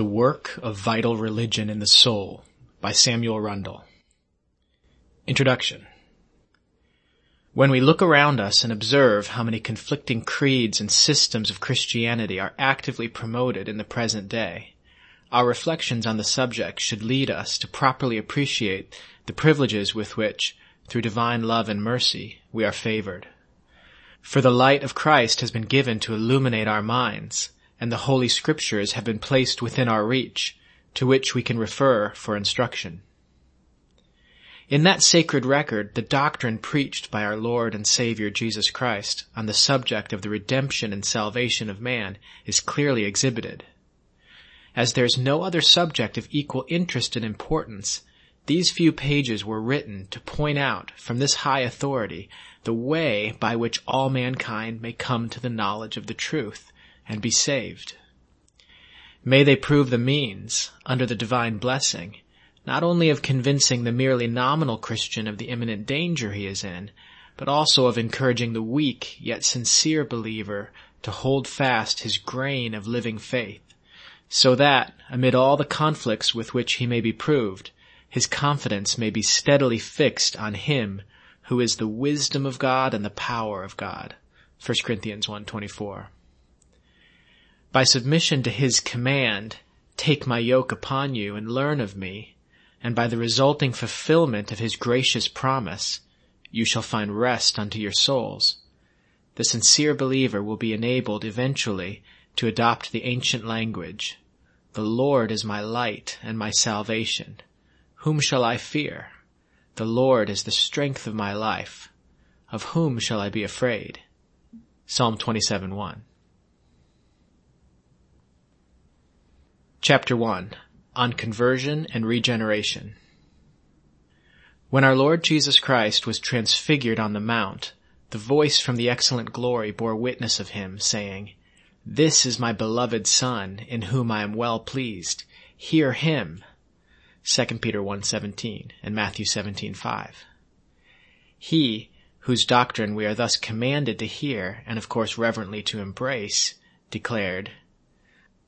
The Work of Vital Religion in the Soul by Samuel Rundell. Introduction. When we look around us and observe how many conflicting creeds and systems of Christianity are actively promoted in the present day, our reflections on the subject should lead us to properly appreciate the privileges with which, through divine love and mercy, we are favored. For the light of Christ has been given to illuminate our minds, and the Holy Scriptures have been placed within our reach, to which we can refer for instruction. In that sacred record, the doctrine preached by our Lord and Savior Jesus Christ on the subject of the redemption and salvation of man is clearly exhibited. As there is no other subject of equal interest and importance, these few pages were written to point out from this high authority the way by which all mankind may come to the knowledge of the truth and be saved. May they prove the means, under the divine blessing, not only of convincing the merely nominal Christian of the imminent danger he is in, but also of encouraging the weak yet sincere believer to hold fast his grain of living faith, so that, amid all the conflicts with which he may be proved, his confidence may be steadily fixed on him who is the wisdom of God and the power of God. 1 Corinthians 1.24 by submission to his command, take my yoke upon you and learn of me, and by the resulting fulfillment of his gracious promise, you shall find rest unto your souls. The sincere believer will be enabled eventually to adopt the ancient language, The Lord is my light and my salvation. Whom shall I fear? The Lord is the strength of my life. Of whom shall I be afraid? Psalm 27:1. Chapter 1 On Conversion and Regeneration When our Lord Jesus Christ was transfigured on the mount, the voice from the excellent glory bore witness of him, saying, This is my beloved Son, in whom I am well pleased. Hear him. 2 Peter 1.17 and Matthew 17.5 He, whose doctrine we are thus commanded to hear and of course reverently to embrace, declared,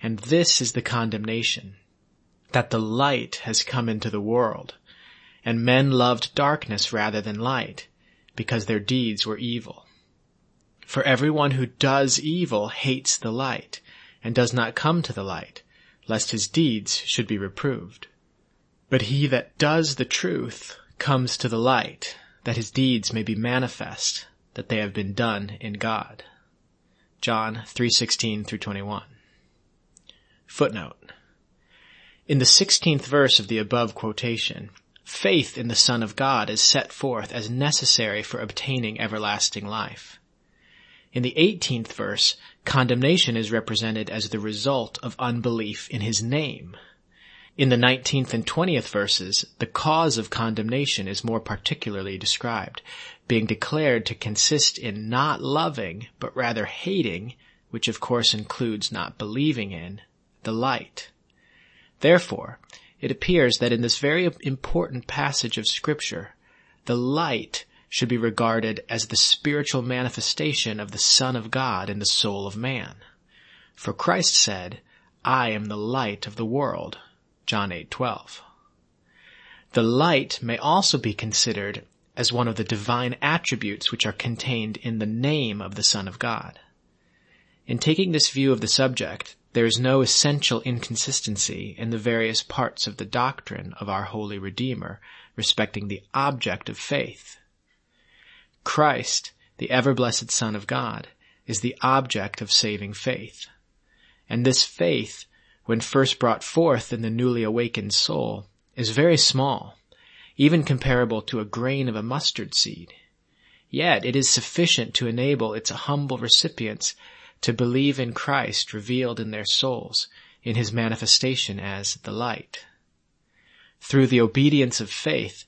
And this is the condemnation, that the light has come into the world, and men loved darkness rather than light, because their deeds were evil. For everyone who does evil hates the light, and does not come to the light, lest his deeds should be reproved. But he that does the truth comes to the light, that his deeds may be manifest, that they have been done in God. John 3:16 through 21. Footnote. In the 16th verse of the above quotation, faith in the Son of God is set forth as necessary for obtaining everlasting life. In the 18th verse, condemnation is represented as the result of unbelief in his name. In the 19th and 20th verses, the cause of condemnation is more particularly described, being declared to consist in not loving, but rather hating, which of course includes not believing in, the light. Therefore, it appears that in this very important passage of scripture, the light should be regarded as the spiritual manifestation of the Son of God in the soul of man. For Christ said, I am the light of the world. John 8:12. The light may also be considered as one of the divine attributes which are contained in the name of the Son of God. In taking this view of the subject, there is no essential inconsistency in the various parts of the doctrine of our Holy Redeemer respecting the object of faith. Christ, the ever-blessed Son of God, is the object of saving faith. And this faith, when first brought forth in the newly awakened soul, is very small, even comparable to a grain of a mustard seed. Yet it is sufficient to enable its humble recipients to believe in Christ revealed in their souls in his manifestation as the light. Through the obedience of faith,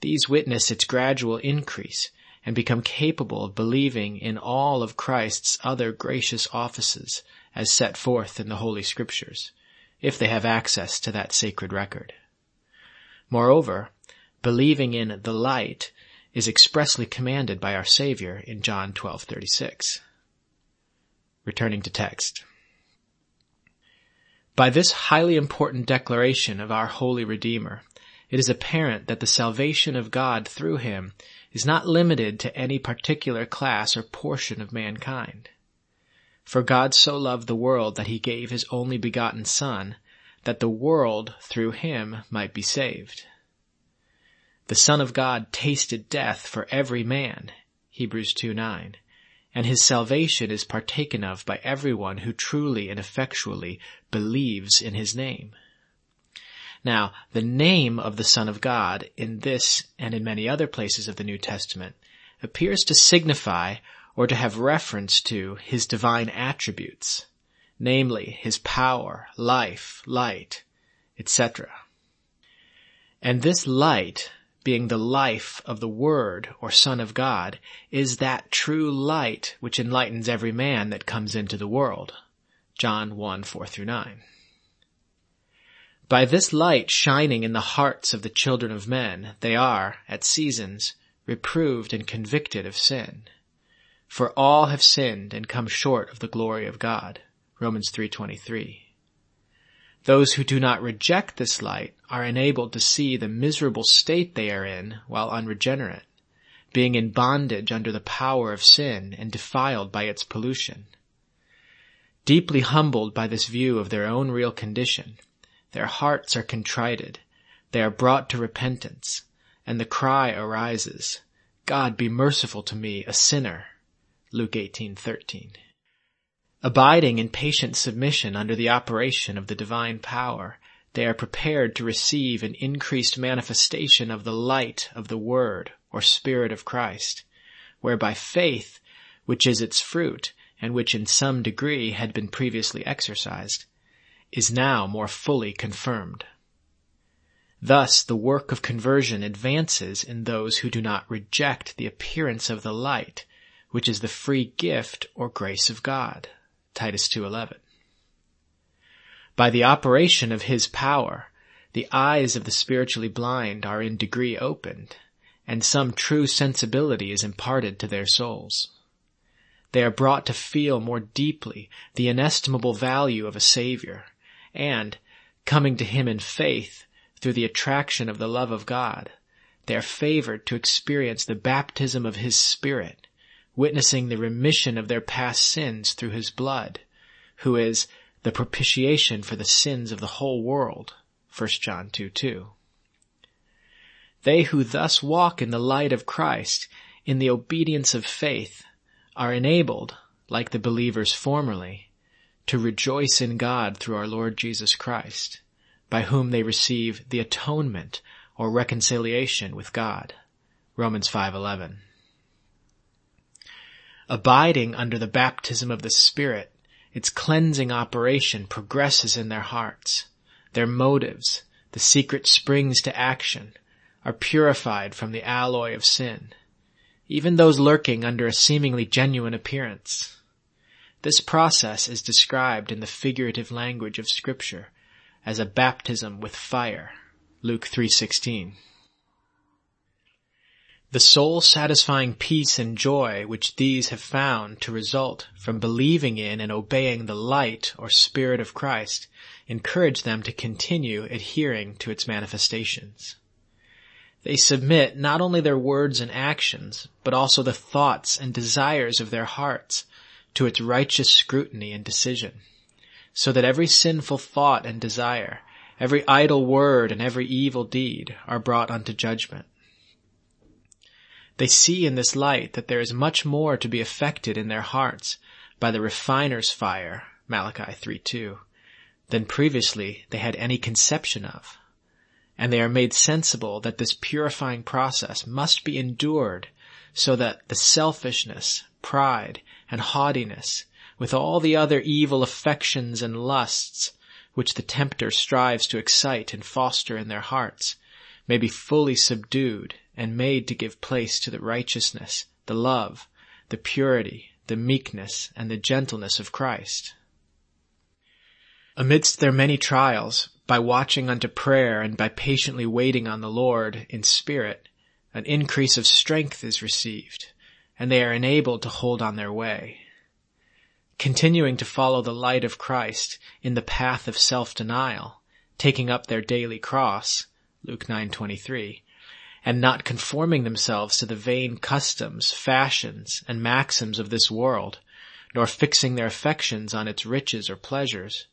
these witness its gradual increase and become capable of believing in all of Christ's other gracious offices as set forth in the Holy Scriptures, if they have access to that sacred record. Moreover, believing in the light is expressly commanded by our Savior in John 12:36. Returning to text. By this highly important declaration of our holy Redeemer, it is apparent that the salvation of God through him is not limited to any particular class or portion of mankind. For God so loved the world that he gave his only begotten Son, that the world through him might be saved. The Son of God tasted death for every man, Hebrews 2 9, and his salvation is partaken of by everyone who truly and effectually believes in his name. Now, the name of the Son of God in this and in many other places of the New Testament appears to signify or to have reference to his divine attributes, namely his power, life, light, etc. And this light, being the life of the Word or Son of God, is that true light which enlightens every man that comes into the world. John 1, 4 through 9. By this light shining in the hearts of the children of men, they are, at seasons, reproved and convicted of sin. For all have sinned and come short of the glory of God. Romans 3.23. Those who do not reject this light are enabled to see the miserable state they are in while unregenerate, being in bondage under the power of sin and defiled by its pollution. Deeply humbled by this view of their own real condition, their hearts are contrited. They are brought to repentance. And the cry arises, God be merciful to me, a sinner. Luke 18:13. Abiding in patient submission under the operation of the divine power, they are prepared to receive an increased manifestation of the light of the Word or Spirit of Christ, whereby faith, which is its fruit, and which in some degree had been previously exercised, is now more fully confirmed. Thus, the work of conversion advances in those who do not reject the appearance of the light, which is the free gift or grace of God. Titus 2.11. By the operation of His power, the eyes of the spiritually blind are in degree opened, and some true sensibility is imparted to their souls. They are brought to feel more deeply the inestimable value of a Savior, and, coming to him in faith through the attraction of the love of God, they are favored to experience the baptism of his Spirit, witnessing the remission of their past sins through his blood, who is the propitiation for the sins of the whole world. 1 John 2 2. They who thus walk in the light of Christ, in the obedience of faith, are enabled, like the believers formerly, to rejoice in God through our Lord Jesus Christ, by whom they receive the atonement or reconciliation with God. Romans 5:11. Abiding under the baptism of the Spirit, its cleansing operation progresses in their hearts. Their motives, the secret springs to action, are purified from the alloy of sin. Even those lurking under a seemingly genuine appearance. This process is described in the figurative language of scripture as a baptism with fire. Luke 3:16. The soul satisfying peace and joy which these have found to result from believing in and obeying the light or spirit of Christ encourage them to continue adhering to its manifestations. They submit not only their words and actions, but also the thoughts and desires of their hearts to its righteous scrutiny and decision, so that every sinful thought and desire, every idle word and every evil deed are brought unto judgment. They see in this light that there is much more to be effected in their hearts by the refiner's fire, Malachi 3.2, than previously they had any conception of. And they are made sensible that this purifying process must be endured so that the selfishness, pride, and haughtiness, with all the other evil affections and lusts, which the tempter strives to excite and foster in their hearts, may be fully subdued and made to give place to the righteousness, the love, the purity, the meekness, and the gentleness of Christ. Amidst their many trials, by watching unto prayer and by patiently waiting on the Lord in spirit, an increase of strength is received, and they are enabled to hold on their way. Continuing to follow the light of Christ in the path of self-denial, taking up their daily cross, Luke 9:23, and not conforming themselves to the vain customs, fashions, and maxims of this world, nor fixing their affections on its riches or pleasures,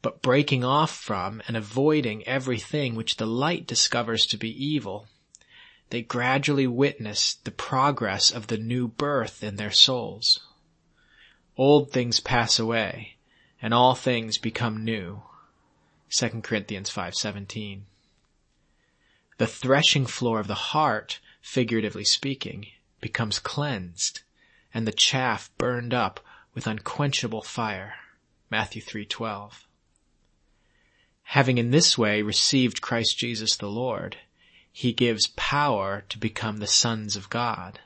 but breaking off from and avoiding everything which the light discovers to be evil, they gradually witness the progress of the new birth in their souls. Old things pass away, and all things become new. 2 Corinthians 5:17. The threshing floor of the heart, figuratively speaking, becomes cleansed, and the chaff burned up with unquenchable fire. Matthew 3:12. Having in this way received Christ Jesus the Lord, he gives power to become the sons of God,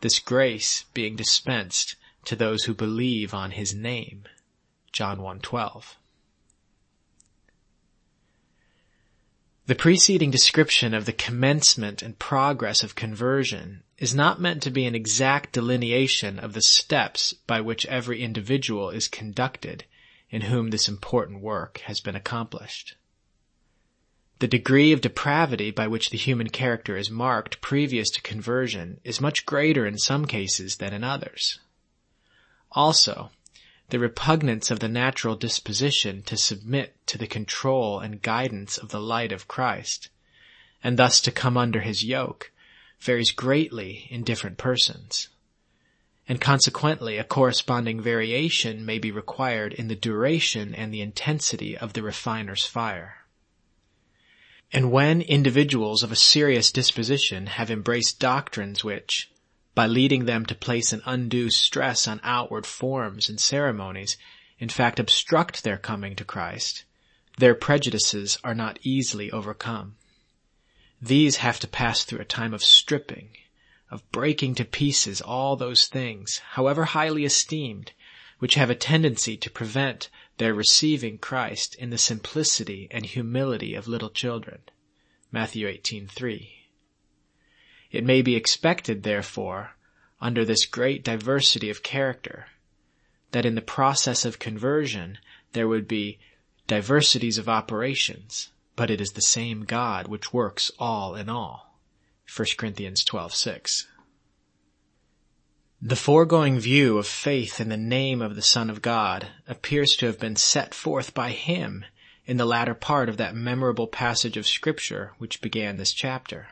this grace being dispensed to those who believe on his name. John 1:12. The preceding description of the commencement and progress of conversion is not meant to be an exact delineation of the steps by which every individual is conducted in whom this important work has been accomplished. The degree of depravity by which the human character is marked previous to conversion is much greater in some cases than in others. Also, the repugnance of the natural disposition to submit to the control and guidance of the light of Christ, and thus to come under his yoke, varies greatly in different persons. And consequently, a corresponding variation may be required in the duration and the intensity of the refiner's fire. And when individuals of a serious disposition have embraced doctrines which, by leading them to place an undue stress on outward forms and ceremonies, in fact obstruct their coming to Christ, their prejudices are not easily overcome. These have to pass through a time of stripping, of breaking to pieces all those things, however highly esteemed, which have a tendency to prevent their receiving Christ in the simplicity and humility of little children. Matthew 18:3. It may be expected, therefore, under this great diversity of character, that in the process of conversion there would be diversities of operations, but it is the same God which works all in all. 1 Corinthians 12:6. The foregoing view of faith in the name of the Son of God appears to have been set forth by him in the latter part of that memorable passage of scripture which began this chapter.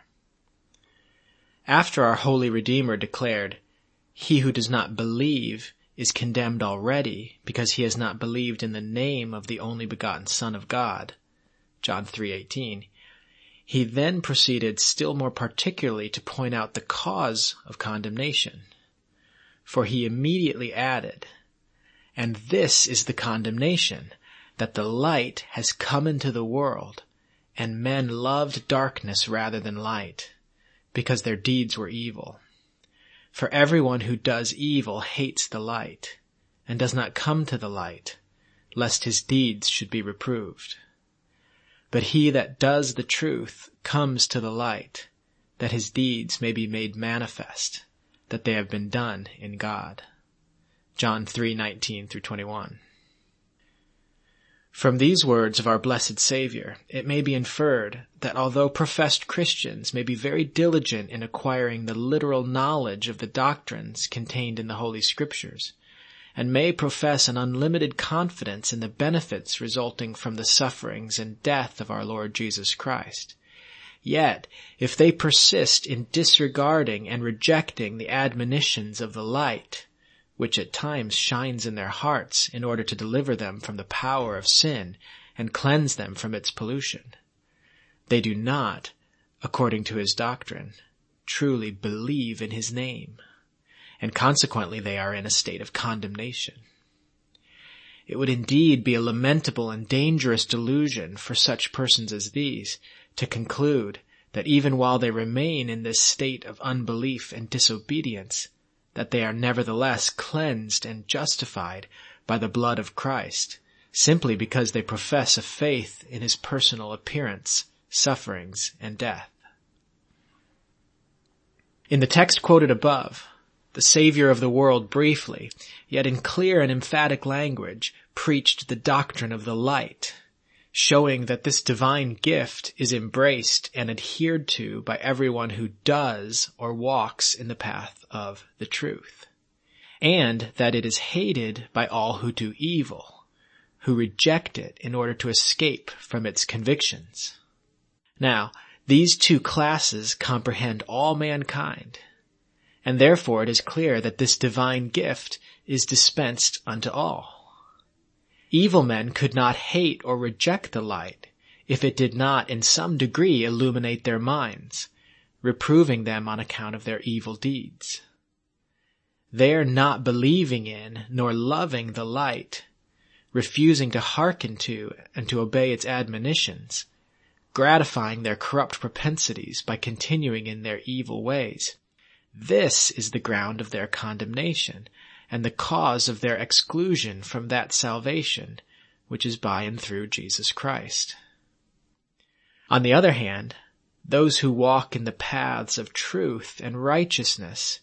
After our holy Redeemer declared, He who does not believe is condemned already because he has not believed in the name of the only begotten Son of God, John 3:18. He then proceeded still more particularly to point out the cause of condemnation. For he immediately added, And this is the condemnation, that the light has come into the world, and men loved darkness rather than light, because their deeds were evil. For everyone who does evil hates the light, and does not come to the light, lest his deeds should be reproved. But he that does the truth comes to the light, that his deeds may be made manifest, that they have been done in God. John 3:19 through 21. From these words of our blessed Savior, it may be inferred that although professed Christians may be very diligent in acquiring the literal knowledge of the doctrines contained in the Holy Scriptures, and may profess an unlimited confidence in the benefits resulting from the sufferings and death of our Lord Jesus Christ, Yet, if they persist in disregarding and rejecting the admonitions of the light, which at times shines in their hearts in order to deliver them from the power of sin and cleanse them from its pollution, they do not, according to his doctrine, truly believe in his name, and consequently they are in a state of condemnation. it would indeed be a lamentable and dangerous delusion for such persons as these to conclude that even while they remain in this state of unbelief and disobedience, that they are nevertheless cleansed and justified by the blood of Christ, simply because they profess a faith in his personal appearance, sufferings, and death. In the text quoted above, the Savior of the world briefly, yet in clear and emphatic language, preached the doctrine of the light, showing that this divine gift is embraced and adhered to by everyone who does or walks in the path of the truth, and that it is hated by all who do evil, who reject it in order to escape from its convictions. Now, these two classes comprehend all mankind, and therefore it is clear that this divine gift is dispensed unto all. Evil men could not hate or reject the light if it did not in some degree illuminate their minds, reproving them on account of their evil deeds. Their not believing in nor loving the light, refusing to hearken to and to obey its admonitions, gratifying their corrupt propensities by continuing in their evil ways. This is the ground of their condemnation and the cause of their exclusion from that salvation which is by and through Jesus Christ. On the other hand, those who walk in the paths of truth and righteousness,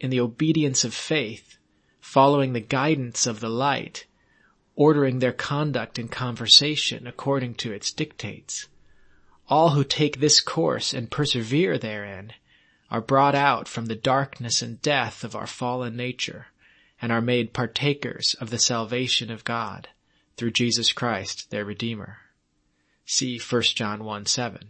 in the obedience of faith, following the guidance of the light, ordering their conduct and conversation according to its dictates, all who take this course and persevere therein are brought out from the darkness and death of our fallen nature and are made partakers of the salvation of God through Jesus Christ, their Redeemer. See 1 John 1 7.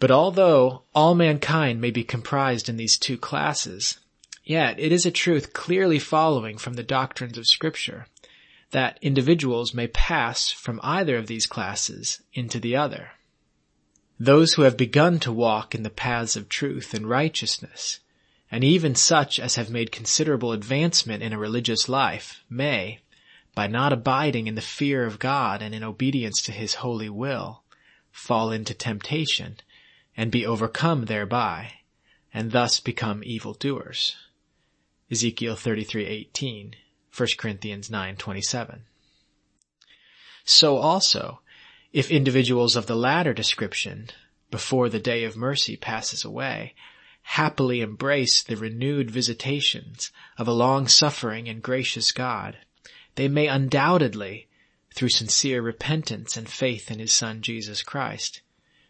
But although all mankind may be comprised in these two classes, yet it is a truth clearly following from the doctrines of scripture that individuals may pass from either of these classes into the other. Those who have begun to walk in the paths of truth and righteousness and even such as have made considerable advancement in a religious life may, by not abiding in the fear of God and in obedience to his holy will, fall into temptation and be overcome thereby, and thus become evildoers. Ezekiel 33:18, 1 Corinthians 9:27. So also, if individuals of the latter description, before the day of mercy passes away, happily embrace the renewed visitations of a long-suffering and gracious God, they may undoubtedly, through sincere repentance and faith in his Son Jesus Christ,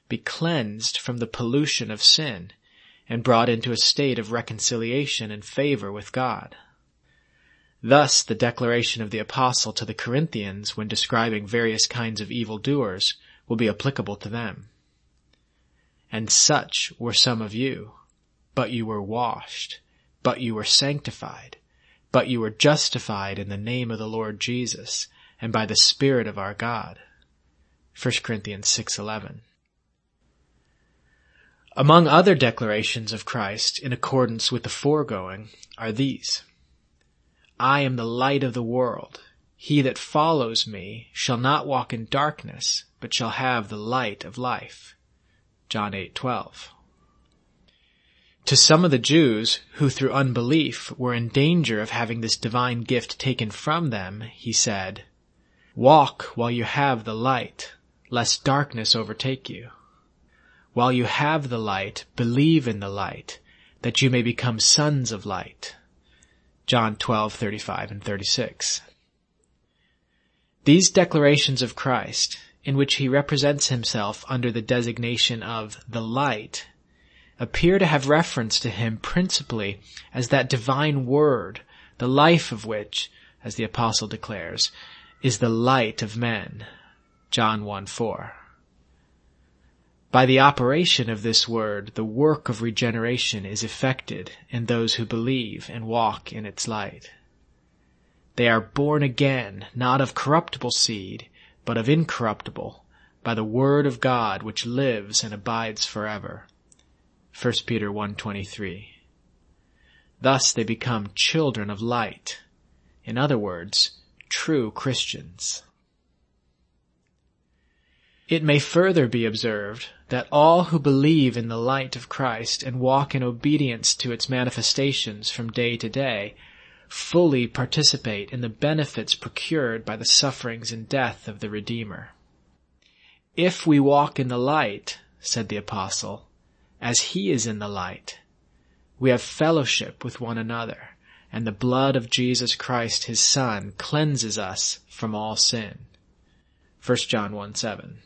be cleansed from the pollution of sin and brought into a state of reconciliation and favor with God. Thus the declaration of the apostle to the Corinthians when describing various kinds of evildoers will be applicable to them. And such were some of you, but you were washed, but you were sanctified, but you were justified in the name of the Lord Jesus and by the Spirit of our God. 1 Corinthians 6:11. Among other declarations of Christ in accordance with the foregoing are these. I am the light of the world. He that follows me shall not walk in darkness, but shall have the light of life. John 8:12. To some of the Jews, who through unbelief were in danger of having this divine gift taken from them, he said, Walk while you have the light, lest darkness overtake you. While you have the light, believe in the light, that you may become sons of light. John 12, 35 and 36. These declarations of Christ, in which he represents himself under the designation of the light, appear to have reference to him principally as that divine word, the life of which, as the apostle declares, is the light of men. John 1 4. By the operation of this word, the work of regeneration is effected in those who believe and walk in its light. They are born again, not of corruptible seed, but of incorruptible, by the word of God which lives and abides forever. 1 Peter 1.23. Thus they become children of light, In other words, true Christians. It may further be observed that all who believe in the light of Christ and walk in obedience to its manifestations from day to day fully participate in the benefits procured by the sufferings and death of the Redeemer. If we walk in the light, said the apostle, as he is in the light, we have fellowship with one another, and the blood of Jesus Christ his Son cleanses us from all sin. 1 John 1 7.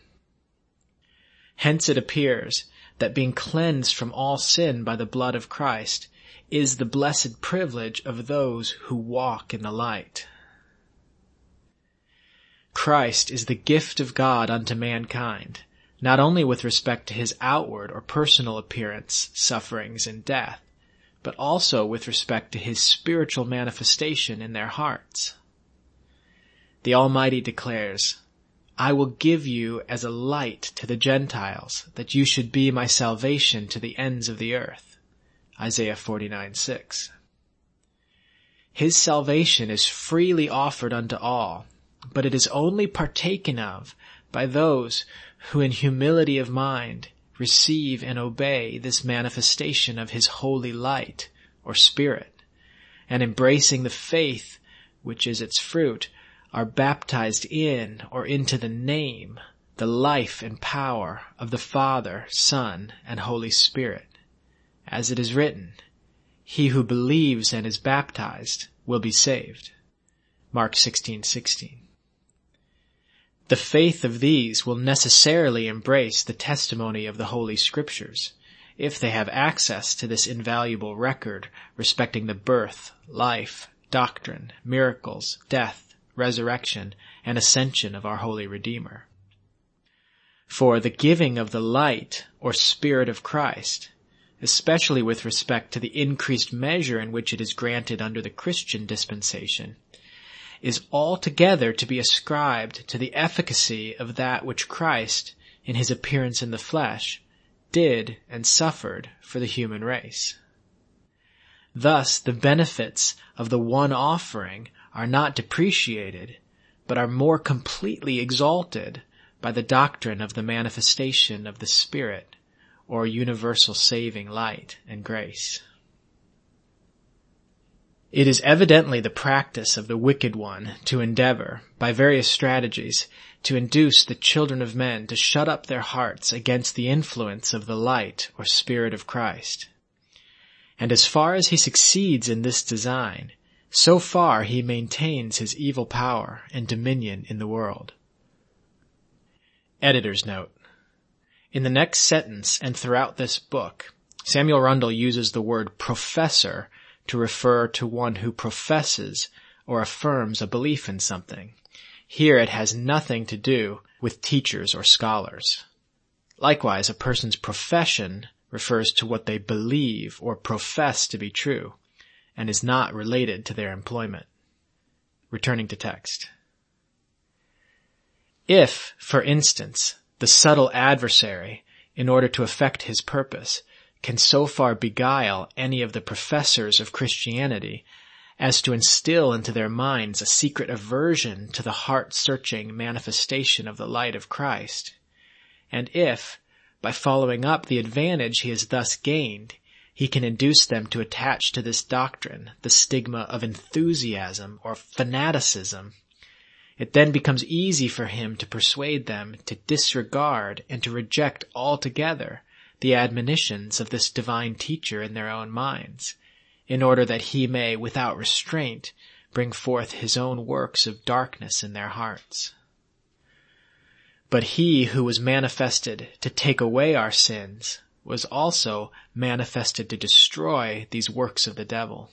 Hence it appears that being cleansed from all sin by the blood of Christ is the blessed privilege of those who walk in the light. Christ is the gift of God unto mankind, not only with respect to his outward or personal appearance, sufferings, and death, but also with respect to his spiritual manifestation in their hearts. The Almighty declares, I will give you as a light to the Gentiles, that you should be my salvation to the ends of the earth. Isaiah 49, 6. His salvation is freely offered unto all, but it is only partaken of by those who in humility of mind receive and obey this manifestation of his holy light or spirit, and embracing the faith which is its fruit, are baptized in or into the name, the life and power of the Father, Son, and Holy Spirit. As it is written, he who believes and is baptized will be saved. Mark 16:16. The faith of these will necessarily embrace the testimony of the Holy Scriptures, if they have access to this invaluable record respecting the birth, life, doctrine, miracles, death, resurrection, and ascension of our holy Redeemer. For the giving of the light or Spirit of Christ, especially with respect to the increased measure in which it is granted under the Christian dispensation, is altogether to be ascribed to the efficacy of that which Christ, in his appearance in the flesh, did and suffered for the human race. Thus, the benefits of the one offering are not depreciated, but are more completely exalted by the doctrine of the manifestation of the Spirit, or universal saving light and grace. It is evidently the practice of the wicked one to endeavor, by various strategies, to induce the children of men to shut up their hearts against the influence of the light or Spirit of Christ. And as far as he succeeds in this design, so far he maintains his evil power and dominion in the world. Editor's note. In the next sentence and throughout this book, Samuel Rundell uses the word professor to refer to one who professes or affirms a belief in something. Here it has nothing to do with teachers or scholars. Likewise, a person's profession refers to what they believe or profess to be true and is not related to their employment. Returning to text. If, for instance, the subtle adversary, in order to effect his purpose, can so far beguile any of the professors of Christianity as to instill into their minds a secret aversion to the heart-searching manifestation of the light of Christ, and if, by following up the advantage he has thus gained, he can induce them to attach to this doctrine the stigma of enthusiasm or fanaticism. It then becomes easy for him to persuade them to disregard and to reject altogether the admonitions of this divine teacher in their own minds, in order that he may, without restraint, bring forth his own works of darkness in their hearts. But he who was manifested to take away our sins was also manifested to destroy these works of the devil.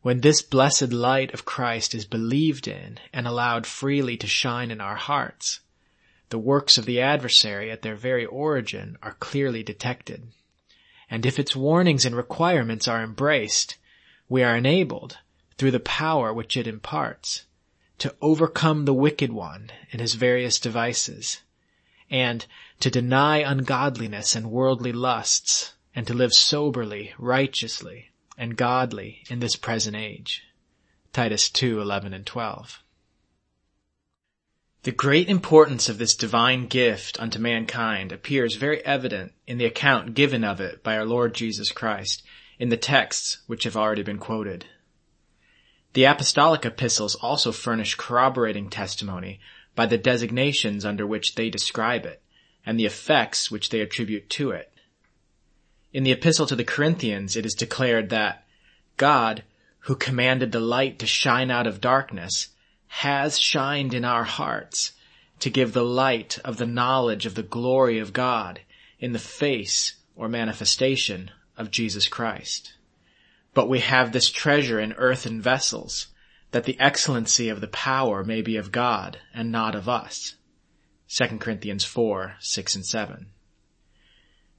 When this blessed light of Christ is believed in and allowed freely to shine in our hearts, the works of the adversary at their very origin are clearly detected. And if its warnings and requirements are embraced, we are enabled, through the power which it imparts, to overcome the wicked one and his various devices, and to deny ungodliness and worldly lusts, and to live soberly, righteously, and godly in this present age, Titus 2, 11 and 12. The great importance of this divine gift unto mankind appears very evident in the account given of it by our Lord Jesus Christ in the texts which have already been quoted. The apostolic epistles also furnish corroborating testimony by the designations under which they describe it and the effects which they attribute to it. In the epistle to the Corinthians, it is declared that God, who commanded the light to shine out of darkness, has shined in our hearts to give the light of the knowledge of the glory of God in the face or manifestation of Jesus Christ. But we have this treasure in earthen vessels, that the excellency of the power may be of God and not of us. 2 Corinthians 4, 6 and 7.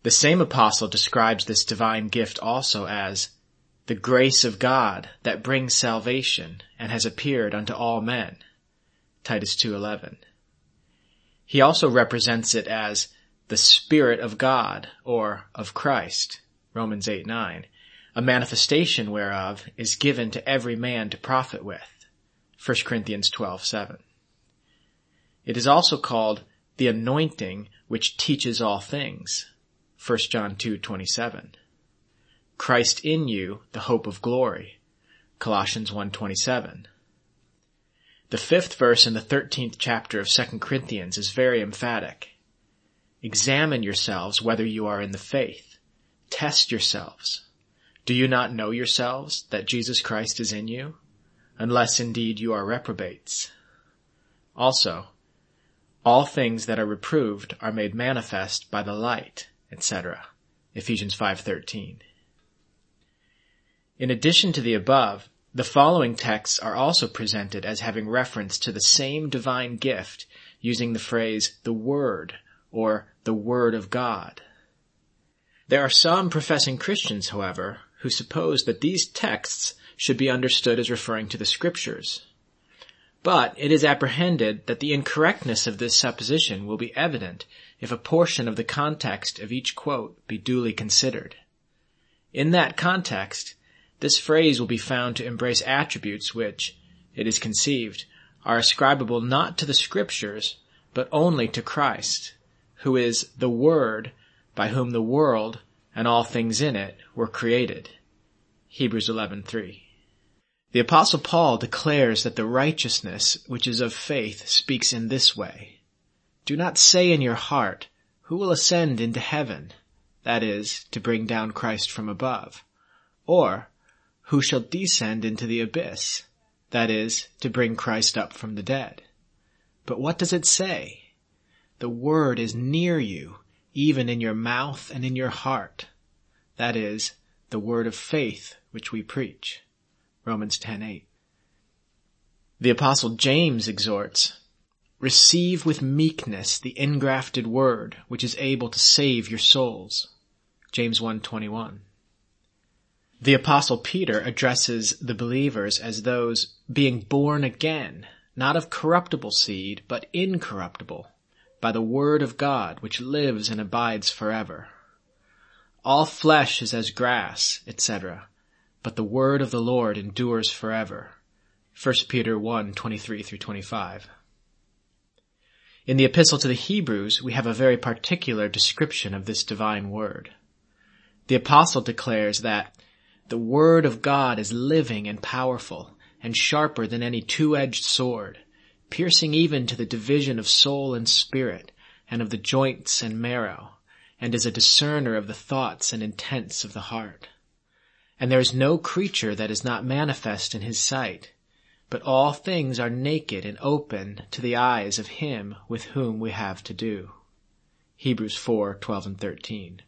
The same apostle describes this divine gift also as the grace of God that brings salvation and has appeared unto all men. Titus 2:11. He also represents it as the Spirit of God or of Christ. Romans 8:9. A manifestation whereof is given to every man to profit with. 1 Corinthians 12:7. It is also called the anointing which teaches all things. 1 John 2:27. Christ in you, the hope of glory. Colossians 1.27. The fifth verse in the 13th chapter of 2 Corinthians is very emphatic. Examine yourselves whether you are in the faith. Test yourselves. Do you not know yourselves that Jesus Christ is in you? Unless indeed you are reprobates. Also, all things that are reproved are made manifest by the light, etc. Ephesians 5:13. In addition to the above, the following texts are also presented as having reference to the same divine gift using the phrase the Word or the Word of God. There are some professing Christians, however, who suppose that these texts should be understood as referring to the scriptures. But it is apprehended that the incorrectness of this supposition will be evident if a portion of the context of each quote be duly considered. In that context, this phrase will be found to embrace attributes which, it is conceived, are ascribable not to the scriptures, but only to Christ, who is the Word by whom the world and all things in it were created. Hebrews 11:3. The apostle Paul declares that the righteousness which is of faith speaks in this way. Do not say in your heart, who will ascend into heaven? That is, to bring down Christ from above. Or, who shall descend into the abyss? That is, to bring Christ up from the dead. But what does it say? The word is near you, even in your mouth and in your heart. That is, the word of faith which we preach. Romans 10:8. The apostle James exhorts, receive with meekness the ingrafted word which is able to save your souls. James 1:21. The apostle Peter addresses the believers as those being born again, not of corruptible seed, but incorruptible, by the word of God which lives and abides forever. All flesh is as grass, etc., but the word of the Lord endures forever. 1 Peter 1, 23 through 25. In the epistle to the Hebrews, we have a very particular description of this divine word. The apostle declares that the word of God is living and powerful and sharper than any two-edged sword, piercing even to the division of soul and spirit and of the joints and marrow, and is a discerner of the thoughts and intents of the heart. And there is no creature that is not manifest in his sight, but all things are naked and open to the eyes of him with whom we have to do. Hebrews 4, 12 and 13.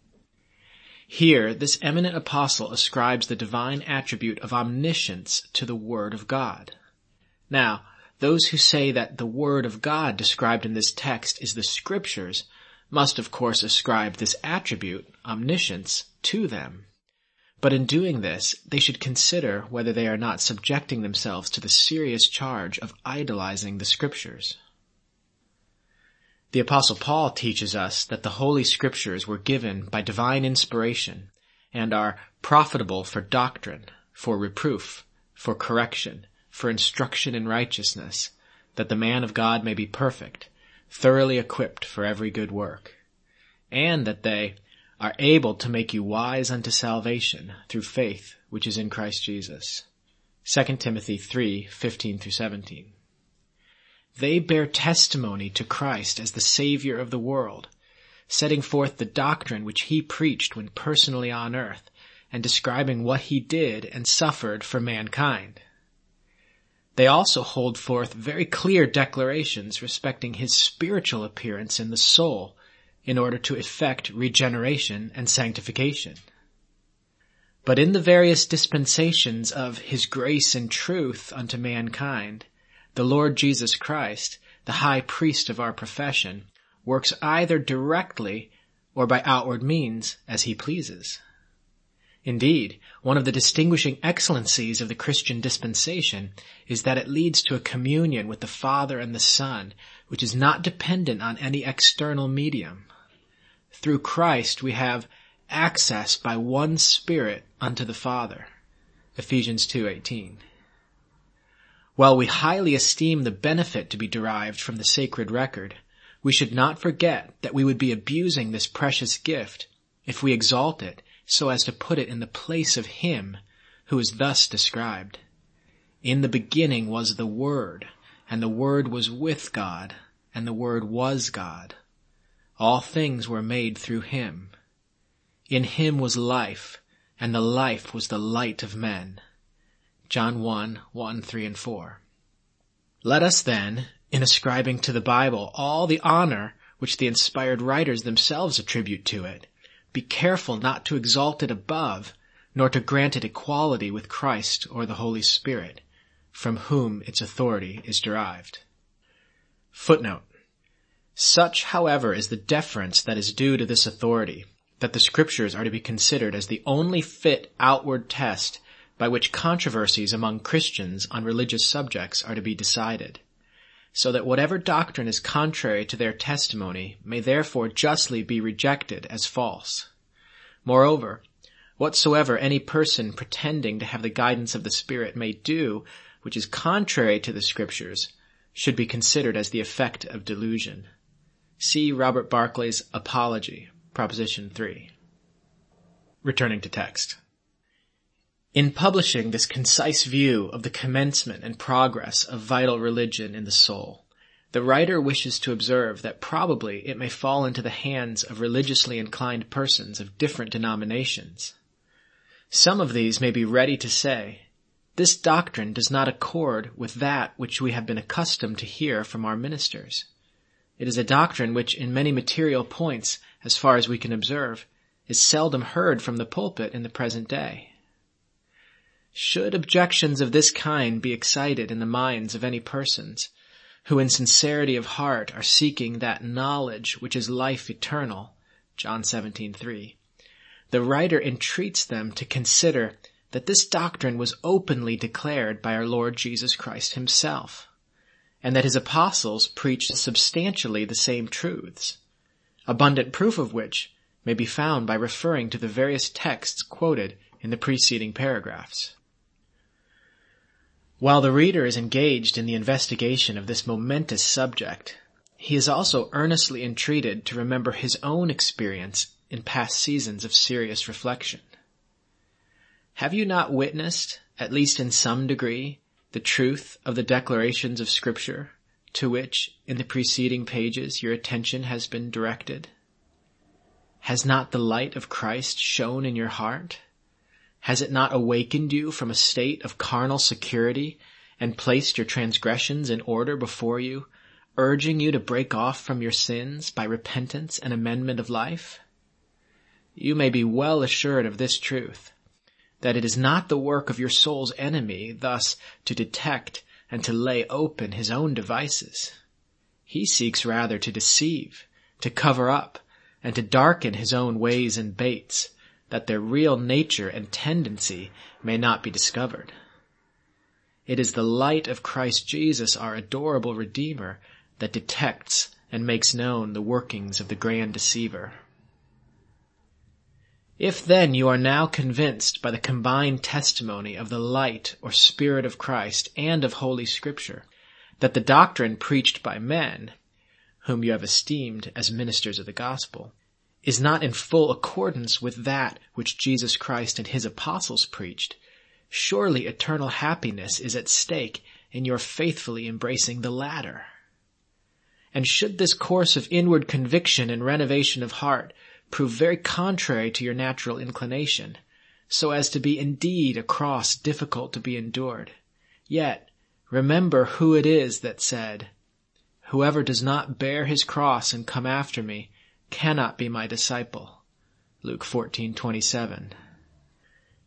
Here, this eminent apostle ascribes the divine attribute of omniscience to the Word of God. Now, those who say that the Word of God described in this text is the Scriptures must of course ascribe this attribute, omniscience, to them. But in doing this, they should consider whether they are not subjecting themselves to the serious charge of idolizing the Scriptures. The apostle Paul teaches us that the Holy Scriptures were given by divine inspiration and are profitable for doctrine, for reproof, for correction, for instruction in righteousness, that the man of God may be perfect, thoroughly equipped for every good work, and that they are able to make you wise unto salvation through faith which is in Christ Jesus. 2 Timothy 3, 15 through 17. They bear testimony to Christ as the Savior of the world, setting forth the doctrine which he preached when personally on earth, and describing what he did and suffered for mankind. They also hold forth very clear declarations respecting his spiritual appearance in the soul in order to effect regeneration and sanctification. But in the various dispensations of his grace and truth unto mankind, the Lord Jesus Christ, the high priest of our profession, works either directly or by outward means as he pleases. Indeed, one of the distinguishing excellencies of the Christian dispensation is that it leads to a communion with the Father and the Son, which is not dependent on any external medium. Through Christ we have access by one Spirit unto the Father. Ephesians 2:18. While we highly esteem the benefit to be derived from the sacred record, we should not forget that we would be abusing this precious gift if we exalt it so as to put it in the place of Him who is thus described. In the beginning was the Word, and the Word was with God, and the Word was God. All things were made through Him. In Him was life, and the life was the light of men. John 1, 1, 3, and 4. Let us then, in ascribing to the Bible all the honor which the inspired writers themselves attribute to it, be careful not to exalt it above, nor to grant it equality with Christ or the Holy Spirit, from whom its authority is derived. Footnote. Such, however, is the deference that is due to this authority, that the scriptures are to be considered as the only fit outward test by which controversies among Christians on religious subjects are to be decided, so that whatever doctrine is contrary to their testimony may therefore justly be rejected as false. Moreover, whatsoever any person pretending to have the guidance of the Spirit may do, which is contrary to the Scriptures, should be considered as the effect of delusion. See Robert Barclay's Apology, Proposition 3. Returning to text. In publishing this concise view of the commencement and progress of vital religion in the soul, the writer wishes to observe that probably it may fall into the hands of religiously inclined persons of different denominations. Some of these may be ready to say, this doctrine does not accord with that which we have been accustomed to hear from our ministers. It is a doctrine which in many material points, as far as we can observe, is seldom heard from the pulpit in the present day. Should objections of this kind be excited in the minds of any persons who in sincerity of heart are seeking that knowledge which is life eternal, John 17:3, the writer entreats them to consider that this doctrine was openly declared by our Lord Jesus Christ himself, and that his apostles preached substantially the same truths, abundant proof of which may be found by referring to the various texts quoted in the preceding paragraphs. While the reader is engaged in the investigation of this momentous subject, he is also earnestly entreated to remember his own experience in past seasons of serious reflection. Have you not witnessed, at least in some degree, the truth of the declarations of scripture to which in the preceding pages your attention has been directed? Has not the light of Christ shone in your heart? Has it not awakened you from a state of carnal security and placed your transgressions in order before you, urging you to break off from your sins by repentance and amendment of life? You may be well assured of this truth, that it is not the work of your soul's enemy thus to detect and to lay open his own devices. He seeks rather to deceive, to cover up, and to darken his own ways and baits, that their real nature and tendency may not be discovered. It is the light of Christ Jesus, our adorable Redeemer, that detects and makes known the workings of the grand deceiver. If then you are now convinced by the combined testimony of the light or Spirit of Christ and of Holy Scripture, that the doctrine preached by men, whom you have esteemed as ministers of the gospel, is not in full accordance with that which Jesus Christ and his apostles preached, surely eternal happiness is at stake in your faithfully embracing the latter. And should this course of inward conviction and renovation of heart prove very contrary to your natural inclination, so as to be indeed a cross difficult to be endured, yet remember who it is that said, Whoever does not bear his cross and come after me cannot be my disciple. Luke 14:27.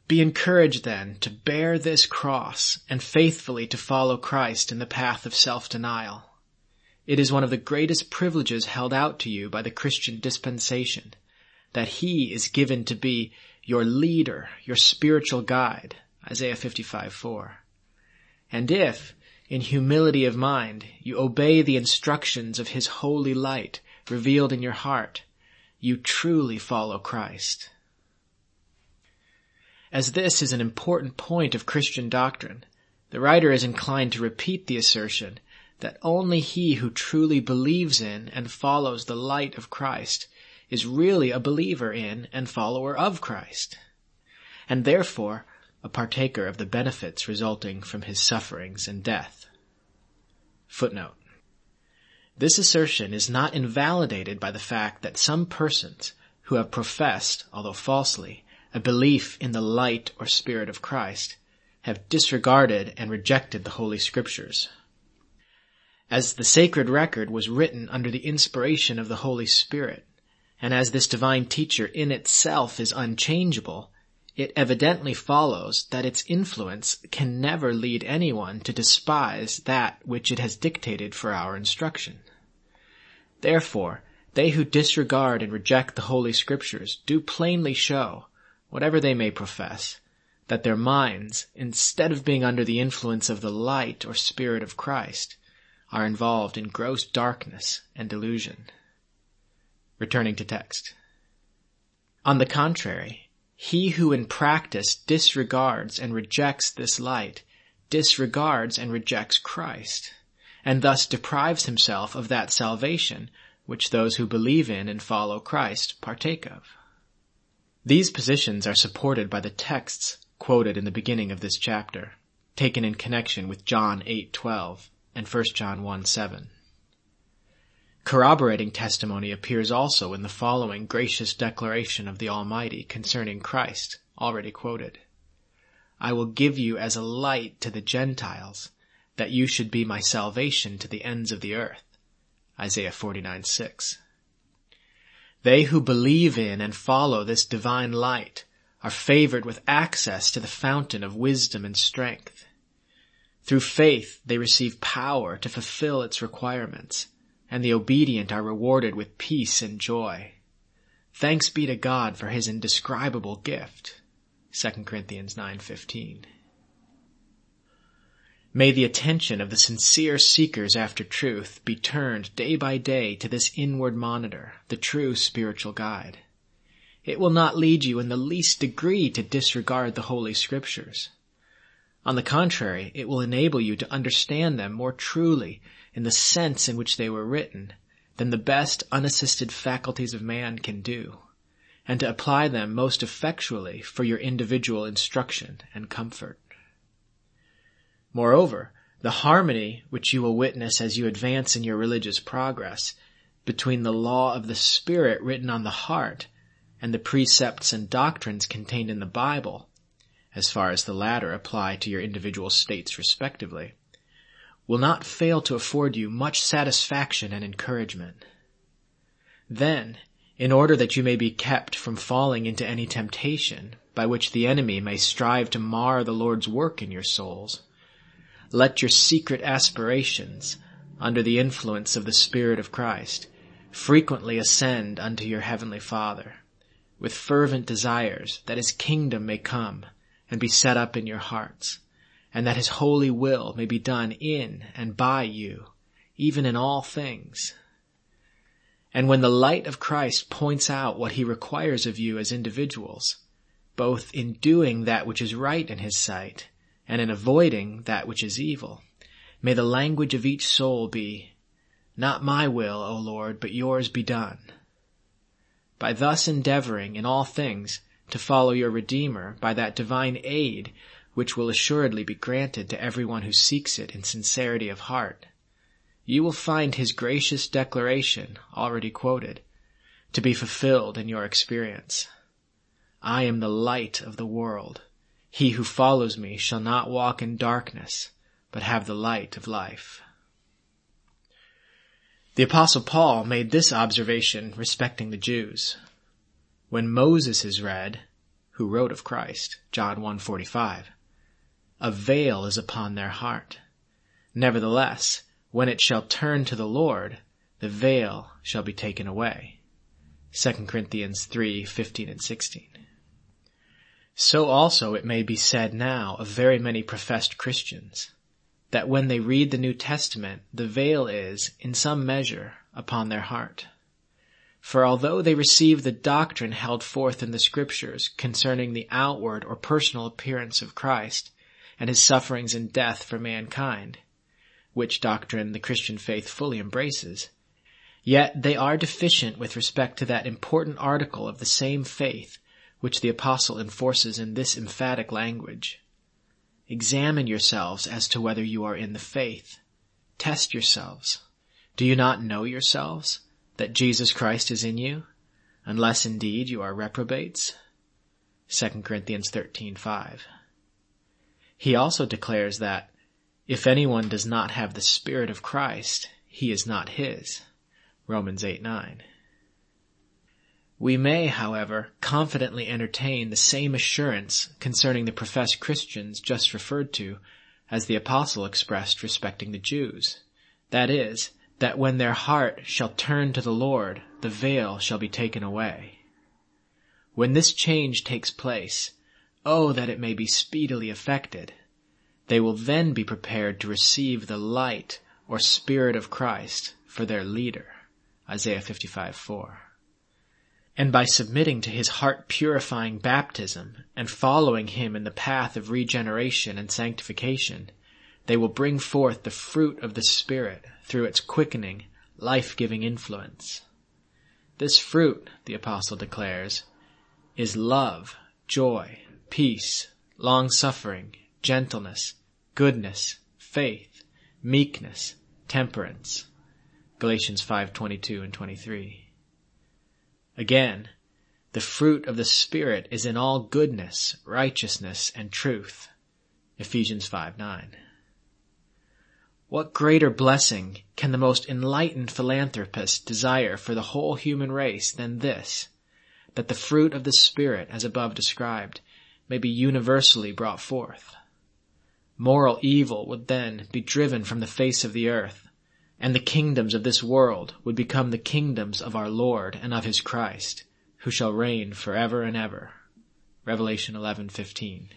Be encouraged then to bear this cross and faithfully to follow Christ in the path of self-denial. It is one of the greatest privileges held out to you by the Christian dispensation that he is given to be your leader, your spiritual guide. Isaiah 55:4. And if, in humility of mind, you obey the instructions of his holy light revealed in your heart, you truly follow Christ. As this is an important point of Christian doctrine, the writer is inclined to repeat the assertion that only he who truly believes in and follows the light of Christ is really a believer in and follower of Christ, and therefore a partaker of the benefits resulting from his sufferings and death. Footnote. This assertion is not invalidated by the fact that some persons who have professed, although falsely, a belief in the light or spirit of Christ have disregarded and rejected the Holy Scriptures. As the sacred record was written under the inspiration of the Holy Spirit, and as this divine teacher in itself is unchangeable, it evidently follows that its influence can never lead anyone to despise that which it has dictated for our instruction. Therefore, they who disregard and reject the Holy Scriptures do plainly show, whatever they may profess, that their minds, instead of being under the influence of the light or spirit of Christ, are involved in gross darkness and delusion. Returning to text. On the contrary, he who in practice disregards and rejects this light disregards and rejects Christ, and thus deprives himself of that salvation which those who believe in and follow Christ partake of. These positions are supported by the texts quoted in the beginning of this chapter, taken in connection with John 8:12 and 1 John 1:7. Corroborating testimony appears also in the following gracious declaration of the Almighty concerning Christ, already quoted. I will give you as a light to the Gentiles, that you should be my salvation to the ends of the earth. Isaiah 49 6. They who believe in and follow this divine light are favored with access to the fountain of wisdom and strength. Through faith, they receive power to fulfill its requirements and the obedient are rewarded with peace and joy. Thanks be to God for his indescribable gift. 2 Corinthians 9:15. May the attention of the sincere seekers after truth be turned day by day to this inward monitor, the true spiritual guide. It will not lead you in the least degree to disregard the Holy Scriptures. On the contrary, it will enable you to understand them more truly in the sense in which they were written than the best unassisted faculties of man can do, and to apply them most effectually for your individual instruction and comfort. Moreover, the harmony which you will witness as you advance in your religious progress between the law of the Spirit written on the heart and the precepts and doctrines contained in the Bible, as far as the latter apply to your individual states respectively, will not fail to afford you much satisfaction and encouragement. Then, in order that you may be kept from falling into any temptation by which the enemy may strive to mar the Lord's work in your souls, let your secret aspirations, under the influence of the Spirit of Christ, frequently ascend unto your heavenly Father, with fervent desires that his kingdom may come and be set up in your hearts and that his holy will may be done in and by you, even in all things. And when the light of Christ points out what he requires of you as individuals, both in doing that which is right in his sight and in avoiding that which is evil, may the language of each soul be, Not my will, O Lord, but yours be done. By thus endeavoring in all things to follow your Redeemer by that divine aid which will assuredly be granted to everyone who seeks it in sincerity of heart, you will find his gracious declaration, already quoted, to be fulfilled in your experience. I am the light of the world. He who follows me shall not walk in darkness, but have the light of life. The apostle Paul made this observation respecting the Jews. When Moses is read, who wrote of Christ, John 1:45, a veil is upon their heart. Nevertheless, when it shall turn to the Lord, the veil shall be taken away. 2 Corinthians 3, 15 and 16. So also it may be said now of very many professed Christians, that when they read the New Testament, the veil is, in some measure, upon their heart. For although they receive the doctrine held forth in the scriptures concerning the outward or personal appearance of Christ and his sufferings and death for mankind, which doctrine the Christian faith fully embraces, yet they are deficient with respect to that important article of the same faith which the apostle enforces in this emphatic language. Examine yourselves as to whether you are in the faith. Test yourselves. Do you not know yourselves that Jesus Christ is in you, unless indeed you are reprobates? 2 Corinthians 13:5. He also declares that if anyone does not have the Spirit of Christ, he is not his. Romans 8 9. We may, however, confidently entertain the same assurance concerning the professed Christians just referred to as the apostle expressed respecting the Jews. That is, that when their heart shall turn to the Lord, the veil shall be taken away. When this change takes place, oh, that it may be speedily effected. They will then be prepared to receive the light or spirit of Christ for their leader. Isaiah 55 4. And by submitting to his heart purifying baptism and following him in the path of regeneration and sanctification, they will bring forth the fruit of the Spirit through its quickening, life-giving influence. This fruit, the apostle declares, is love, joy, peace, long-suffering, gentleness, goodness, faith, meekness, temperance. Galatians 5:22 and 23. Again, the fruit of the Spirit is in all goodness, righteousness, and truth. Ephesians 5:9. What greater blessing can the most enlightened philanthropist desire for the whole human race than this, that the fruit of the Spirit, as above described, may be universally brought forth? Moral evil would then be driven from the face of the earth, and the kingdoms of this world would become the kingdoms of our Lord and of his Christ, who shall reign forever and ever. Revelation 11:15.